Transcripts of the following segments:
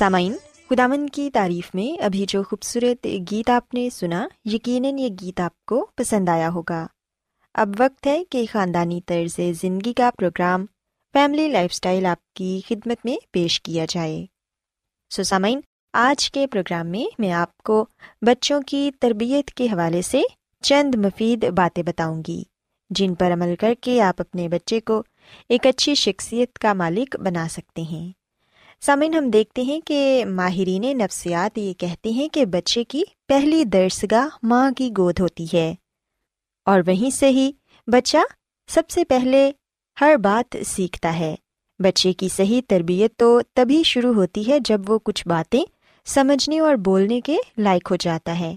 سامعین خدامن کی تعریف میں ابھی جو خوبصورت گیت آپ نے سنا، یقیناً یہ گیت آپ کو پسند آیا ہوگا۔ اب وقت ہے کہ خاندانی طرز زندگی کا پروگرام فیملی لائف اسٹائل آپ کی خدمت میں پیش کیا جائے۔ سو سامعین، آج کے پروگرام میں میں آپ کو بچوں کی تربیت کے حوالے سے چند مفید باتیں بتاؤں گی، جن پر عمل کر کے آپ اپنے بچے کو ایک اچھی شخصیت کا مالک بنا سکتے ہیں۔ سامعین، ہم دیکھتے ہیں کہ ماہرین نفسیات یہ کہتے ہیں کہ بچے کی پہلی درسگاہ ماں کی گود ہوتی ہے۔ اور وہیں سے ہی بچہ سب سے پہلے ہر بات سیکھتا ہے۔ بچے کی صحیح تربیت تو تبھی شروع ہوتی ہے جب وہ کچھ باتیں سمجھنے اور بولنے کے لائق ہو جاتا ہے۔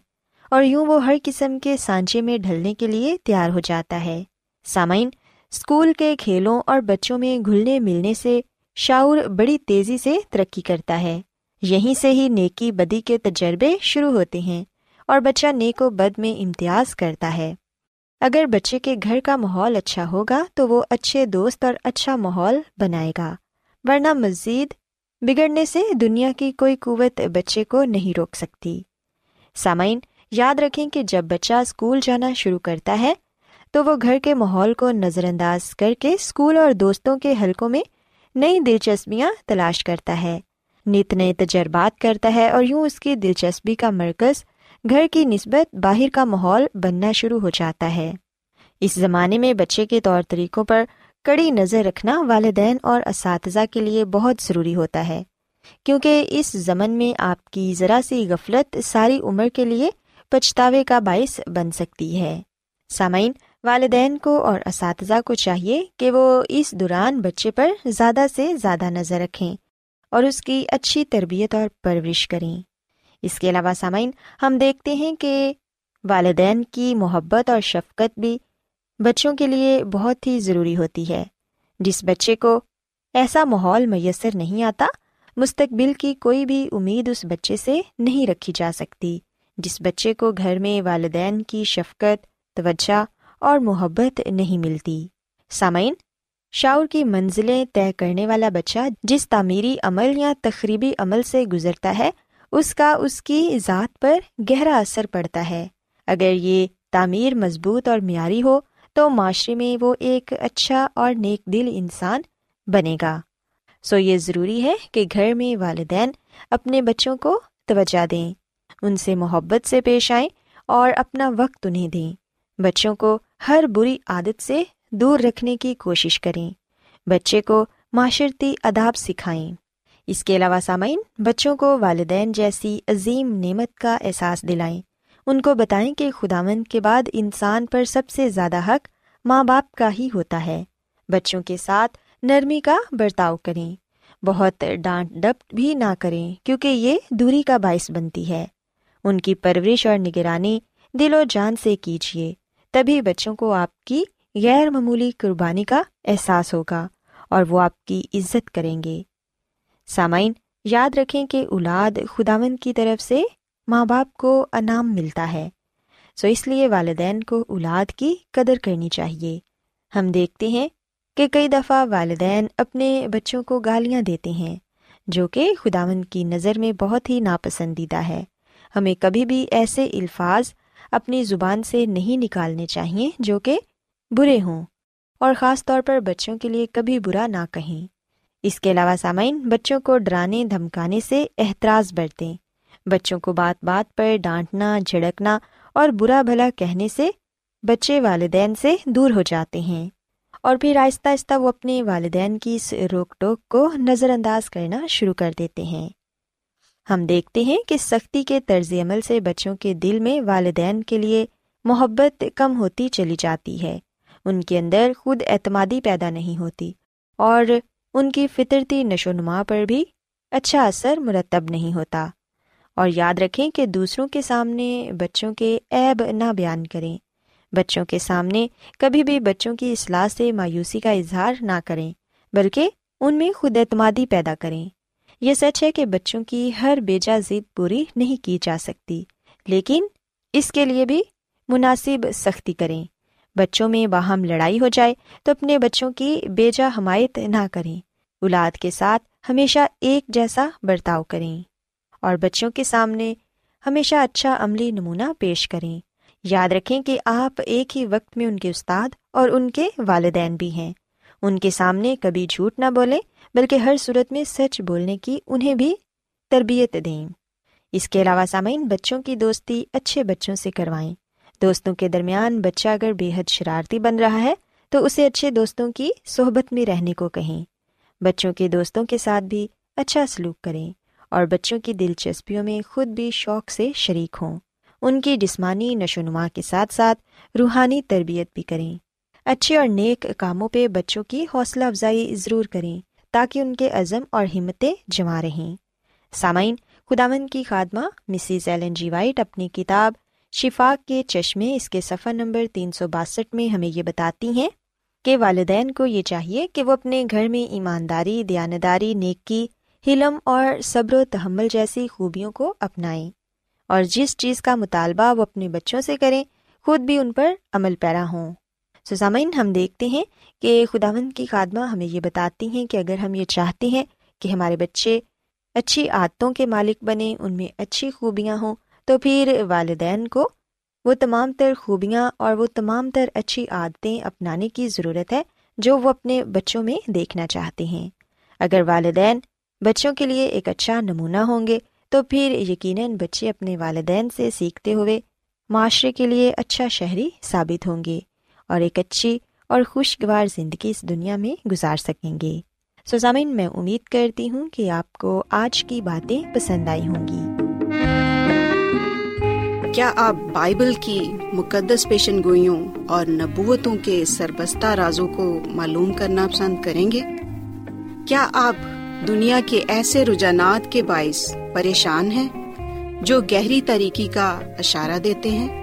اور یوں وہ ہر قسم کے سانچے میں ڈھلنے کے لیے تیار ہو جاتا ہے۔ سامعین، اسکول کے کھیلوں اور بچوں میں گھلنے ملنے سے شعور بڑی تیزی سے ترقی کرتا ہے۔ یہیں سے ہی نیکی بدی کے تجربے شروع ہوتے ہیں اور بچہ نیک و بد میں امتیاز کرتا ہے۔ اگر بچے کے گھر کا ماحول اچھا ہوگا تو وہ اچھے دوست اور اچھا ماحول بنائے گا۔ ورنہ مزید بگڑنے سے دنیا کی کوئی قوت بچے کو نہیں روک سکتی۔ سامعین، یاد رکھیں کہ جب بچہ اسکول جانا شروع کرتا ہے تو وہ گھر کے ماحول کو نظر انداز کر کے اسکول اور دوستوں کے حلقوں میں نئی دلچسپیاں تلاش کرتا ہے۔ نت نئے تجربات کرتا ہے اور یوں اس کی دلچسپی کا مرکز گھر کی نسبت باہر کا ماحول بننا شروع ہو جاتا ہے۔ اس زمانے میں بچے کے طور طریقوں پر کڑی نظر رکھنا والدین اور اساتذہ کے لیے بہت ضروری ہوتا ہے۔ کیونکہ اس زمن میں آپ کی ذرا سی غفلت ساری عمر کے لیے پچھتاوے کا باعث بن سکتی ہے۔ سامعین والدین کو اور اساتذہ کو چاہیے کہ وہ اس دوران بچے پر زیادہ سے زیادہ نظر رکھیں اور اس کی اچھی تربیت اور پرورش کریں۔ اس کے علاوہ سامعین، ہم دیکھتے ہیں کہ والدین کی محبت اور شفقت بھی بچوں کے لیے بہت ہی ضروری ہوتی ہے۔ جس بچے کو ایسا ماحول میسر نہیں آتا، مستقبل کی کوئی بھی امید اس بچے سے نہیں رکھی جا سکتی۔ جس بچے کو گھر میں والدین کی شفقت، توجہ اور محبت نہیں ملتی۔ سامعین شعور کی منزلیں طے کرنے والا بچہ جس تعمیری عمل یا تقریبی عمل سے گزرتا ہے، اس کا اس کی ذات پر گہرا اثر پڑتا ہے۔ اگر یہ تعمیر مضبوط اور معیاری ہو، تو معاشرے میں وہ ایک اچھا اور نیک دل انسان بنے گا۔ سو یہ ضروری ہے کہ گھر میں والدین اپنے بچوں کو توجہ دیں، ان سے محبت سے پیش آئیں اور اپنا وقت انہیں دیں۔ بچوں کو ہر بری عادت سے دور رکھنے کی کوشش کریں۔ بچے کو معاشرتی اداب سکھائیں۔ اس کے علاوہ سامعین، بچوں کو والدین جیسی عظیم نعمت کا احساس دلائیں۔ ان کو بتائیں کہ خداون کے بعد انسان پر سب سے زیادہ حق ماں باپ کا ہی ہوتا ہے۔ بچوں کے ساتھ نرمی کا برتاؤ کریں۔ بہت ڈانٹ ڈپٹ بھی نہ کریں کیونکہ یہ دوری کا باعث بنتی ہے۔ ان کی پرورش اور نگرانی دل و جان سے کیجیے۔ تبھی بچوں کو آپ کی غیر معمولی قربانی کا احساس ہوگا اور وہ آپ کی عزت کریں گے۔ سامعین، یاد رکھیں کہ اولاد خداون کی طرف سے ماں باپ کو انعام ملتا ہے، سو اس لیے والدین کو اولاد کی قدر کرنی چاہیے۔ ہم دیکھتے ہیں کہ کئی دفعہ والدین اپنے بچوں کو گالیاں دیتے ہیں، جو کہ خداون کی نظر میں بہت ہی ناپسندیدہ ہے۔ ہمیں کبھی بھی ایسے الفاظ اپنی زبان سے نہیں نکالنے چاہیے جو کہ برے ہوں اور خاص طور پر بچوں کے لیے کبھی برا نہ کہیں۔ اس کے علاوہ سامعین، بچوں کو ڈرانے، دھمکانے سے احتراز برتیں۔ بچوں کو بات بات پر ڈانٹنا، جھڑکنا اور برا بھلا کہنے سے بچے والدین سے دور ہو جاتے ہیں۔ اور پھر آہستہ آہستہ وہ اپنے والدین کی اس روک ٹوک کو نظر انداز کرنا شروع کر دیتے ہیں۔ ہم دیکھتے ہیں کہ سختی کے طرز عمل سے بچوں کے دل میں والدین کے لیے محبت کم ہوتی چلی جاتی ہے۔ ان کے اندر خود اعتمادی پیدا نہیں ہوتی اور ان کی فطرتی نشو نما پر بھی اچھا اثر مرتب نہیں ہوتا۔ اور یاد رکھیں کہ دوسروں کے سامنے بچوں کے عیب نہ بیان کریں۔ بچوں کے سامنے کبھی بھی بچوں کی اصلاح سے مایوسی کا اظہار نہ کریں، بلکہ ان میں خود اعتمادی پیدا کریں۔ یہ سچ ہے کہ بچوں کی ہر بیجا ضد پوری نہیں کی جا سکتی، لیکن اس کے لیے بھی مناسب سختی کریں۔ بچوں میں باہم لڑائی ہو جائے تو اپنے بچوں کی بیجا حمایت نہ کریں۔ اولاد کے ساتھ ہمیشہ ایک جیسا برتاؤ کریں۔ اور بچوں کے سامنے ہمیشہ اچھا عملی نمونہ پیش کریں۔ یاد رکھیں کہ آپ ایک ہی وقت میں ان کے استاد اور ان کے والدین بھی ہیں۔ ان کے سامنے کبھی جھوٹ نہ بولیں۔ بلکہ ہر صورت میں سچ بولنے کی انہیں بھی تربیت دیں۔ اس کے علاوہ سامعین، بچوں کی دوستی اچھے بچوں سے کروائیں۔ دوستوں کے درمیان بچہ اگر بے حد شرارتی بن رہا ہے، تو اسے اچھے دوستوں کی صحبت میں رہنے کو کہیں۔ بچوں کے دوستوں کے ساتھ بھی اچھا سلوک کریں اور بچوں کی دلچسپیوں میں خود بھی شوق سے شریک ہوں۔ ان کی جسمانی نشو نما کے ساتھ ساتھ روحانی تربیت بھی کریں۔ اچھے اور نیک کاموں پہ بچوں کی حوصلہ افزائی ضرور کریں۔ تاکہ ان کے عزم اور ہمتیں جمع رہیں۔ سامعین خدامن کی خادمہ مسز ایلن جی وائٹ اپنی کتاب شفاق کے چشمے اس کے صفحہ نمبر تین سو باسٹھ میں ہمیں یہ بتاتی ہیں کہ والدین کو یہ چاہیے کہ وہ اپنے گھر میں ایمانداری، دیانتداری، نیکی، حلم اور صبر و تحمل جیسی خوبیوں کو اپنائیں اور جس چیز کا مطالبہ وہ اپنے بچوں سے کریں، خود بھی ان پر عمل پیرا ہوں۔ سسامین ہم دیکھتے ہیں کہ خداون کی خادمہ ہمیں یہ بتاتی ہیں کہ اگر ہم یہ چاہتے ہیں کہ ہمارے بچے اچھی عادتوں کے مالک بنے ان میں اچھی خوبیاں ہوں، تو پھر والدین کو وہ تمام تر خوبیاں اور وہ تمام تر اچھی عادتیں اپنانے کی ضرورت ہے جو وہ اپنے بچوں میں دیکھنا چاہتے ہیں۔ اگر والدین بچوں کے لیے ایک اچھا نمونہ ہوں گے، تو پھر یقیناً بچے اپنے والدین سے سیکھتے ہوئے معاشرے کے لیے اچھا شہری ثابت ہوں گے۔ اور ایک اچھی اور خوشگوار زندگی اس دنیا میں گزار سکیں گے۔ سوزامین میں امید کرتی ہوں کہ آپ کو آج کی باتیں پسند آئی ہوں گی۔ کیا آپ بائبل کی مقدس پیشن گوئیوں اور نبوتوں کے سربستہ رازوں کو معلوم کرنا پسند کریں گے؟ کیا آپ دنیا کے ایسے رجحانات کے باعث پریشان ہیں جو گہری طریقے کا اشارہ دیتے ہیں؟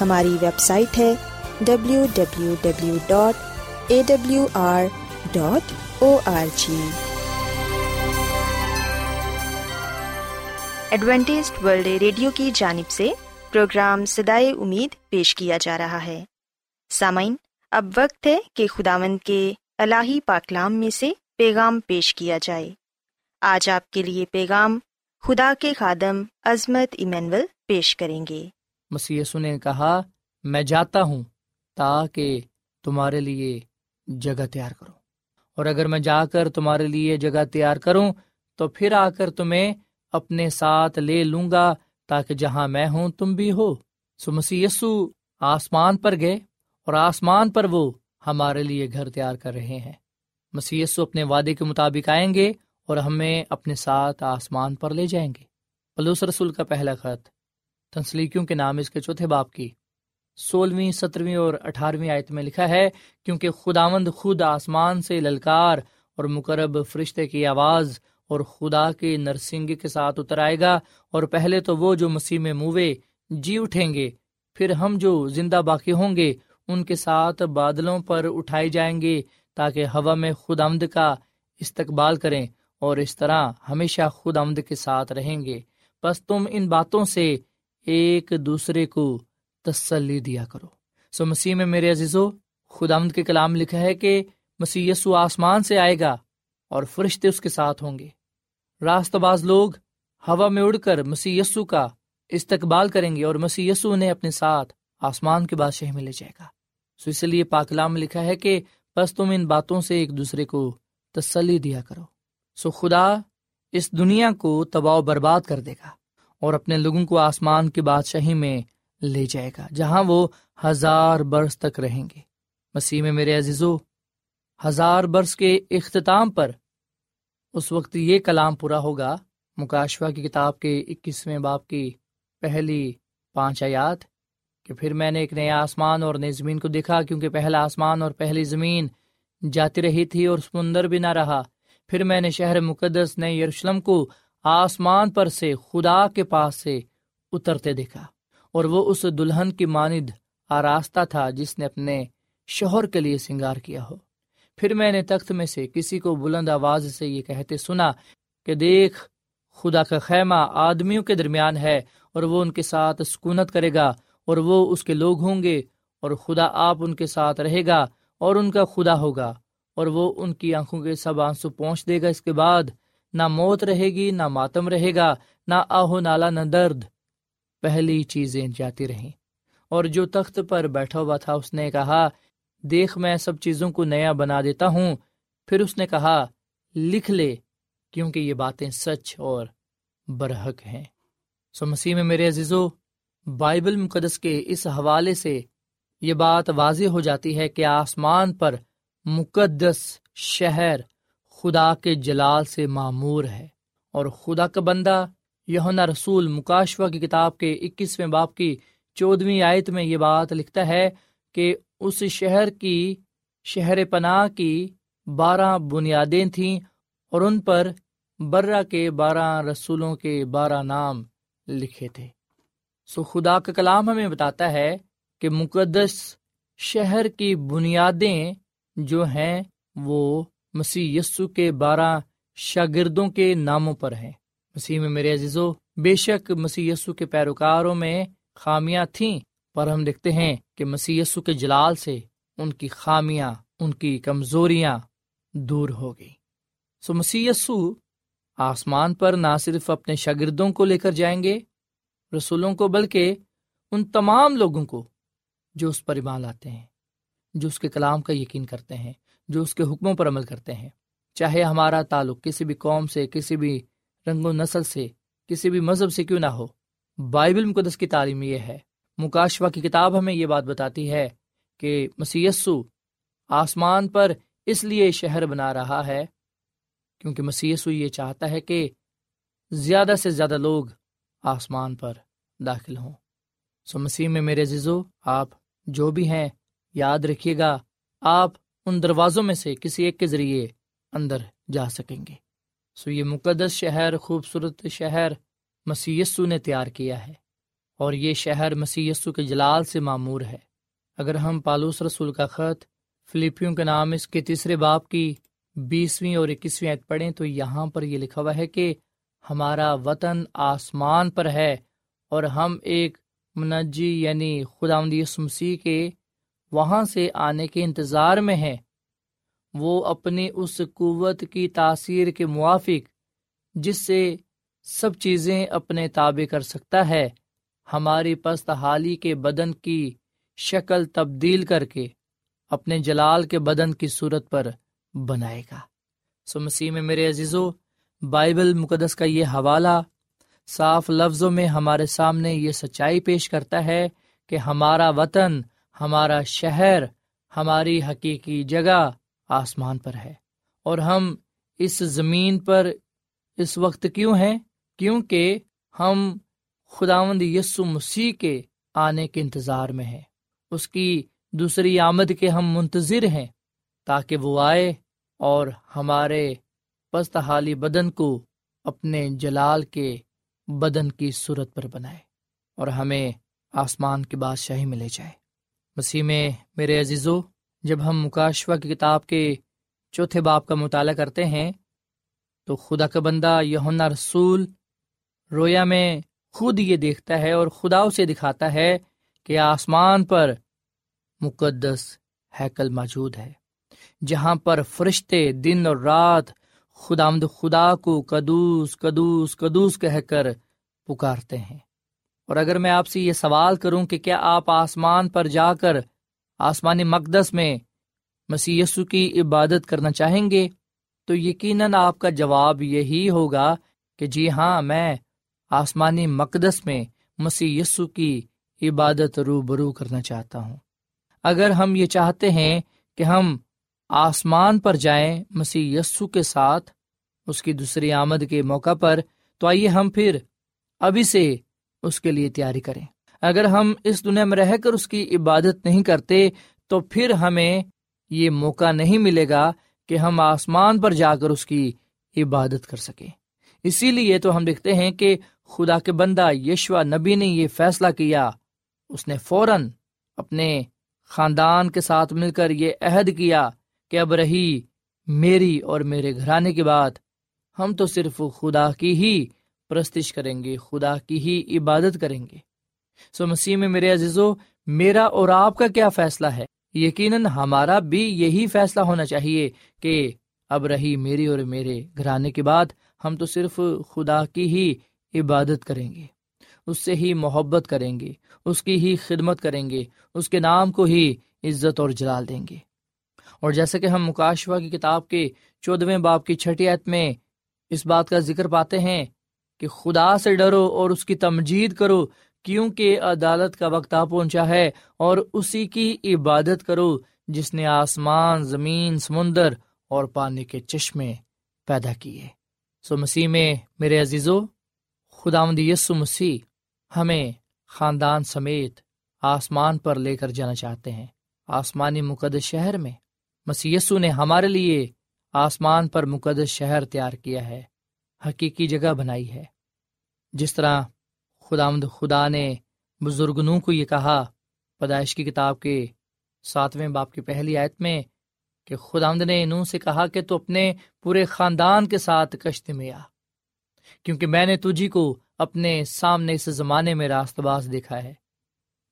ہماری ویب سائٹ ہے W W W dot A W R dot O R G Adventist World Radio کی جانب سے پروگرام سدائے امید پیش کیا جا رہا ہے۔ سامعین، اب وقت ہے کہ خداوند کے الہی پاکلام میں سے پیغام پیش کیا جائے۔ آج آپ کے لیے پیغام خدا کے خادم عظمت ایمینول پیش کریں گے۔ مسی نے کہا، میں جاتا ہوں تاکہ تمہارے لیے جگہ تیار کروں۔ اور اگر میں جا کر تمہارے لیے جگہ تیار کروں، تو پھر آ کر تمہیں اپنے ساتھ لے لوں گا تاکہ جہاں میں ہوں، تم بھی ہو۔ سو مسی آسمان پر گئے اور آسمان پر وہ ہمارے لیے گھر تیار کر رہے ہیں۔ مسی اپنے وعدے کے مطابق آئیں گے اور ہمیں اپنے ساتھ آسمان پر لے جائیں گے۔ پلوس رسول کا پہلا خط۔ تنسلیکیوں کے نام اس کے چوتھے باپ کی۔ سولہویں، سترویں اور اٹھارہویں آیت میں لکھا ہے، کیونکہ خداوند خود آسمان سے للکار اور مقرب فرشتے کی آواز اور خدا کے نرسنگ کے ساتھ اتر آئے گا، اور پہلے تو وہ جو مسیح میں موے جی اٹھیں گے، پھر ہم جو زندہ باقی ہوں گے، ان کے ساتھ بادلوں پر اٹھائے جائیں گے، تاکہ ہوا میں خود آمد کا استقبال کریں اور اس طرح ہمیشہ خود آمد کے ساتھ رہیں گے۔ بس تم ان باتوں سے ایک دوسرے کو تسلی دیا کرو۔ سو مسیح میں میرے عزیزو خود آمد کے کلام لکھا ہے کہ مسیح یسو آسمان سے آئے گا اور فرشتے اس کے ساتھ ہوں گے۔ راست باز لوگ ہوا میں اڑ کر مسی یسو کا استقبال کریں گے اور مسی یسو انہیں اپنے ساتھ آسمان کے بادشاہ میں لے جائے گا۔ سو اس لیے پاکلام میں لکھا ہے کہ بس تم ان باتوں سے ایک دوسرے کو تسلی دیا کرو۔ سو خدا اس دنیا کو تباہ و برباد کر دے گا۔ اور اپنے لوگوں کو آسمان کی بادشاہی میں لے جائے گا، جہاں وہ ہزار برس تک رہیں گے۔ مسیح میں میرے عزیزو، ہزار برس کے اختتام پر اس وقت یہ کلام پورا ہوگا مکاشوا کی کتاب کے اکیسویں باپ کی پہلی پانچ آیات، کہ پھر میں نے ایک نیا آسمان اور نئی زمین کو دیکھا، کیونکہ پہلا آسمان اور پہلی زمین جاتی رہی تھی اور سمندر بھی نہ رہا۔ پھر میں نے شہر مقدس، نئے یروشلم کو آسمان پر سے خدا کے پاس سے اترتے دیکھا اور وہ اس دلہن کی ماند آراستہ تھا جس نے اپنے شوہر کے لیے سنگار کیا ہو۔ پھر میں نے تخت میں سے کسی کو بلند آواز سے یہ کہتے سنا کہ دیکھ، خدا کا خیمہ آدمیوں کے درمیان ہے اور وہ ان کے ساتھ سکونت کرے گا اور وہ اس کے لوگ ہوں گے اور خدا آپ ان کے ساتھ رہے گا اور ان کا خدا ہوگا اور وہ ان کی آنکھوں کے سب آنسو پہنچ دے گا۔ اس کے بعد نہ موت رہے گی، نہ ماتم رہے گا، نہ آہو نالا، نہ درد۔ پہلی چیزیں جاتی رہیں۔ اور جو تخت پر بیٹھا ہوا تھا، اس نے کہا، دیکھ میں سب چیزوں کو نیا بنا دیتا ہوں۔ پھر اس نے کہا، لکھ لے، کیونکہ یہ باتیں سچ اور برحق ہیں۔ سو مسیح میں میرے عزیزو، بائبل مقدس کے اس حوالے سے یہ بات واضح ہو جاتی ہے کہ آسمان پر مقدس شہر خدا کے جلال سے معمور ہے۔ اور خدا کا بندہ یونا رسول مکاشوا کی کتاب کے اکیسویں باپ کی چودویں آیت میں یہ بات لکھتا ہے کہ اس شہر کی شہر پناہ کی بارہ بنیادیں تھیں اور ان پر برہ کے بارہ رسولوں کے بارہ نام لکھے تھے۔ سو خدا کا کلام ہمیں بتاتا ہے کہ مقدس شہر کی بنیادیں جو ہیں وہ مسیح یسو کے بارہ شاگردوں کے ناموں پر ہیں۔ مسیح میں میرے عزیزو، بے شک مسیح یسو کے پیروکاروں میں خامیاں تھیں، پر ہم دیکھتے ہیں کہ مسی کے جلال سے ان کی خامیاں، ان کی کمزوریاں دور ہو گئی سو مسی آسمان پر نہ صرف اپنے شاگردوں کو لے کر جائیں گے، رسولوں کو، بلکہ ان تمام لوگوں کو جو اس پر ایمان لاتے ہیں، جو اس کے کلام کا یقین کرتے ہیں۔ جو اس کے حکموں پر عمل کرتے ہیں۔ چاہے ہمارا تعلق کسی بھی قوم سے، کسی بھی رنگ و نسل سے، کسی بھی مذہب سے کیوں نہ ہو۔ بائبل مقدس کی تعلیم یہ ہے۔ مکاشوا کی کتاب ہمیں یہ بات بتاتی ہے کہ مسیسو آسمان پر اس لیے شہر بنا رہا ہے کیونکہ مسیسو یہ چاہتا ہے کہ زیادہ سے زیادہ لوگ آسمان پر داخل ہوں۔ سو مسیح میں میرے زیزو آپ جو بھی ہیں، یاد رکھیے گا، آپ ان دروازوں میں سے کسی ایک کے ذریعے اندر جا سکیں گے۔ سو یہ مقدس شہر، خوبصورت شہر مسیسو نے تیار کیا ہے اور یہ شہر مسی کے جلال سے معمور ہے۔ اگر ہم پالوس رسول کا خط فلپیوں کے نام اس کے تیسرے باپ کی بیسویں اور اکیسویں عید پڑھیں تو یہاں پر یہ لکھا ہوا ہے کہ ہمارا وطن آسمان پر ہے اور ہم ایک منجی یعنی خدا مسیح کے وہاں سے آنے کے انتظار میں ہیں وہ اپنی اس قوت کی تاثیر کے موافق، جس سے سب چیزیں اپنے تابع کر سکتا ہے، ہماری پست حالی کے بدن کی شکل تبدیل کر کے اپنے جلال کے بدن کی صورت پر بنائے گا۔ سو مسیح میں میرے عزیزو، بائبل مقدس کا یہ حوالہ صاف لفظوں میں ہمارے سامنے یہ سچائی پیش کرتا ہے کہ ہمارا وطن ہمارا شہر ہماری حقیقی جگہ آسمان پر ہے۔ اور ہم اس زمین پر اس وقت کیوں ہیں؟ کیونکہ ہم خداوند یسو مسیح کے آنے کے انتظار میں ہے اس کی دوسری آمد کے ہم منتظر ہیں تاکہ وہ آئے اور ہمارے پست حالی بدن کو اپنے جلال کے بدن کی صورت پر بنائے اور ہمیں آسمان کی بادشاہی میں لے جائے۔ مسیح میں میرے عزیزو، جب ہم مکاشوا کی کتاب کے چوتھے باپ کا مطالعہ کرتے ہیں، تو خدا کا بندہ یونا رسول رویا میں خود یہ دیکھتا ہے اور خدا اسے دکھاتا ہے کہ آسمان پر مقدس ہیکل موجود ہے، جہاں پر فرشتے دن اور رات خدا خدا کو کدوس کدوس کدوس کہہ کر پکارتے ہیں۔ اور اگر میں آپ سے یہ سوال کروں کہ کیا آپ آسمان پر جا کر آسمانی مقدس میں مسی کی عبادت کرنا چاہیں گے، تو یقیناً آپ کا جواب یہی ہوگا کہ جی ہاں میں آسمانی مقدس میں مسی کی عبادت رو برو کرنا چاہتا ہوں۔ اگر ہم یہ چاہتے ہیں کہ ہم آسمان پر جائیں مسیح یسو کے ساتھ اس کی دوسری آمد کے موقع پر، تو آئیے ہم پھر ابھی سے اس کے لیے تیاری کریں۔ اگر ہم اس دنیا میں رہ کر اس کی عبادت نہیں کرتے، تو پھر ہمیں یہ موقع نہیں ملے گا کہ ہم آسمان پر جا کر اس کی عبادت کر سکیں۔ اسی لیے تو ہم دیکھتے ہیں کہ خدا کے بندہ یشوا نبی نے یہ فیصلہ کیا۔ اس نے فوراً اپنے خاندان کے ساتھ مل کر یہ عہد کیا کہ اب رہی میری اور میرے گھرانے کے بعد ہم تو صرف خدا کی ہی پرستش کریں گے، خدا کی ہی عبادت کریں گے۔ سو مسیح میں میرے عزیزو، میرا اور آپ کا کیا فیصلہ ہے؟ یقیناً ہمارا بھی یہی فیصلہ ہونا چاہیے کہ اب رہی میری اور میرے گھرانے کے بعد ہم تو صرف خدا کی ہی عبادت کریں گے۔ اس سے ہی محبت کریں گے، اس کی ہی خدمت کریں گے، اس کے نام کو ہی عزت اور جلال دیں گے۔ اور جیسے کہ ہم مکاشوا کی کتاب کے چودویں باپ کی چھٹی عت میں اس بات کا ذکر پاتے ہیں کہ خدا سے ڈرو اور اس کی تمجید کرو، کیونکہ عدالت کا وقت آ پہنچا ہے اور اسی کی عبادت کرو جس نے آسمان، زمین، سمندر اور پانی کے چشمے پیدا کیے۔ سو مسیح میں میرے عزیزو خدا یسو مسیح ہمیں خاندان سمیت آسمان پر لے کر جانا چاہتے ہیں۔ آسمانی مقدس شہر میں یسو نے ہمارے لیے آسمان پر مقدس شہر تیار کیا ہے۔ حقیقی جگہ بنائی ہے۔ جس طرح خدا خدا نے بزرگنوں کو یہ کہا پیدائش کی کتاب کے ساتویں باپ کی پہلی آیت میں کہ خدا نے انہوں سے کہا کہ تو اپنے پورے خاندان کے ساتھ کشت میں آ، کیونکہ میں نے تجھی کو اپنے سامنے اس زمانے میں راست باز دیکھا ہے۔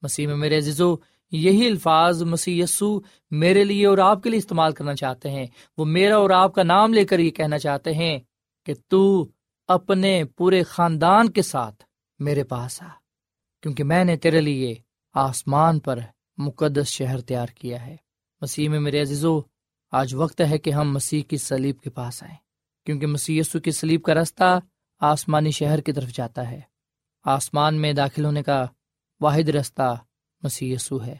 مسیح میں میرے عزیزو، یہی الفاظ مسیح یسو میرے لیے اور آپ کے لیے استعمال کرنا چاہتے ہیں۔ وہ میرا اور آپ کا نام لے کر یہ کہنا چاہتے ہیں کہ تو اپنے پورے خاندان کے ساتھ میرے پاس آ، کیونکہ میں نے تیرے لیے آسمان پر مقدس شہر تیار کیا ہے۔ مسیح میں میرے عزیزو، آج وقت ہے کہ ہم مسیح کی سلیب کے پاس آئیں، کیونکہ مسیح یسو کی سلیب کا رستہ آسمانی شہر کی طرف جاتا ہے۔ آسمان میں داخل ہونے کا واحد رستہ مسی ہے،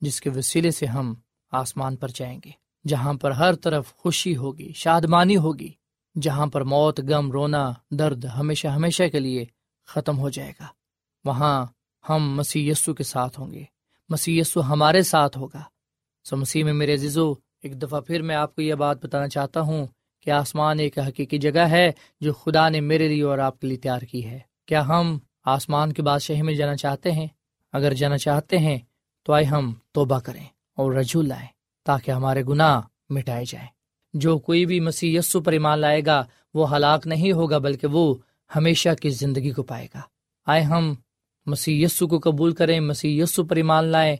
جس کے وسیلے سے ہم آسمان پر جائیں گے، جہاں پر ہر طرف خوشی ہوگی، شادمانی ہوگی۔ جہاں پر موت، غم، رونا، درد ہمیشہ ہمیشہ کے لیے ختم ہو جائے گا۔ وہاں ہم مسی کے ساتھ ہوں گے۔ مسی ہمارے ساتھ ہوگا۔ سو مسیح میں میرے عزیزو، ایک دفعہ پھر میں آپ کو یہ بات بتانا چاہتا ہوں کہ آسمان ایک حقیقی جگہ ہے جو خدا نے میرے لیے اور آپ کے لیے تیار کی ہے۔ کیا ہم آسمان کے بادشاہی میں جانا چاہتے ہیں؟ اگر جانا چاہتے ہیں تو آئے ہم توبہ کریں اور رجوع لائیں تاکہ ہمارے گناہ مٹائے جائیں۔ جو کوئی بھی مسیح یسو پر ایمان لائے گا، وہ ہلاک نہیں ہوگا، بلکہ وہ ہمیشہ کی زندگی کو پائے گا۔ آئے ہم مسیح یسو کو قبول کریں، مسیح یسو پر ایمان لائیں،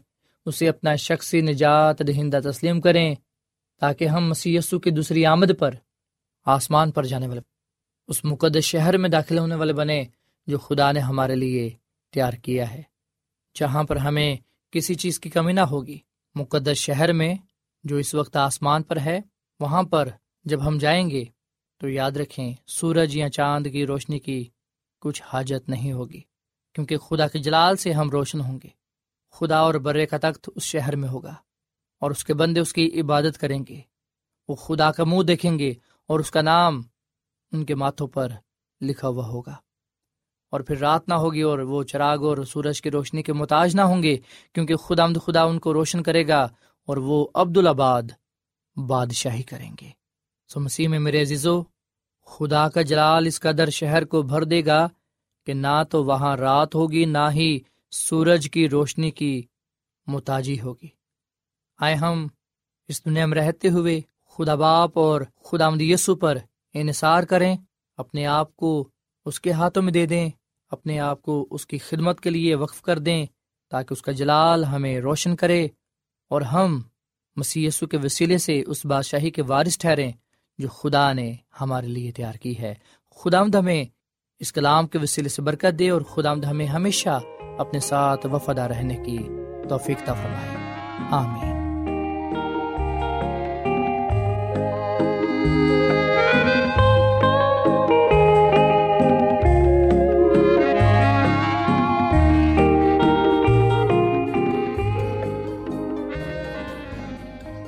اسے اپنا شخصی نجات دہندہ تسلیم کریں، تاکہ ہم مسی کی دوسری آمد پر آسمان پر جانے والے، اس مقدس شہر میں داخل ہونے والے بنے جو خدا نے ہمارے لیے تیار کیا ہے۔ جہاں پر ہمیں کسی چیز کی کمی نہ ہوگی، مقدس شہر میں جو اس وقت آسمان پر ہے وہاں پر جب ہم جائیں گے تو یاد رکھیں سورج یا چاند کی روشنی کی کچھ حاجت نہیں ہوگی، کیونکہ خدا کے جلال سے ہم روشن ہوں گے۔ خدا اور برے کا تخت اس شہر میں ہوگا اور اس کے بندے اس کی عبادت کریں گے۔ وہ خدا کا منہ دیکھیں گے اور اس کا نام ان کے ماتھوں پر لکھا ہوا ہوگا۔ اور پھر رات نہ ہوگی اور وہ چراغ اور سورج کی روشنی کے محتاج نہ ہوں گے، کیونکہ خدا مد خدا ان کو روشن کرے گا اور وہ عبدالآباد بادشاہی کریں گے۔ سو مسیح میں میرے عزیزو، خدا کا جلال اس قدر شہر کو بھر دے گا کہ نہ تو وہاں رات ہوگی، نہ ہی سورج کی روشنی کی محتاجی ہوگی۔ آئے ہم اس دنیا میں رہتے ہوئے خدا باپ اور خدا یسو پر انحصار کریں، اپنے آپ کو اس کے ہاتھوں میں دے دیں، اپنے آپ کو اس کی خدمت کے لیے وقف کر دیں تاکہ اس کا جلال ہمیں روشن کرے اور ہم مسی کے وسیلے سے اس بادشاہی کے وارث ٹھہریں جو خدا نے ہمارے لیے تیار کی ہے۔ خدا آمد ہمیں اس کلام کے وسیلے سے برکت دے اور خدا آمد ہمیں ہمیشہ اپنے ساتھ وفادہ رہنے کی توفیق فرمائے۔ آمین۔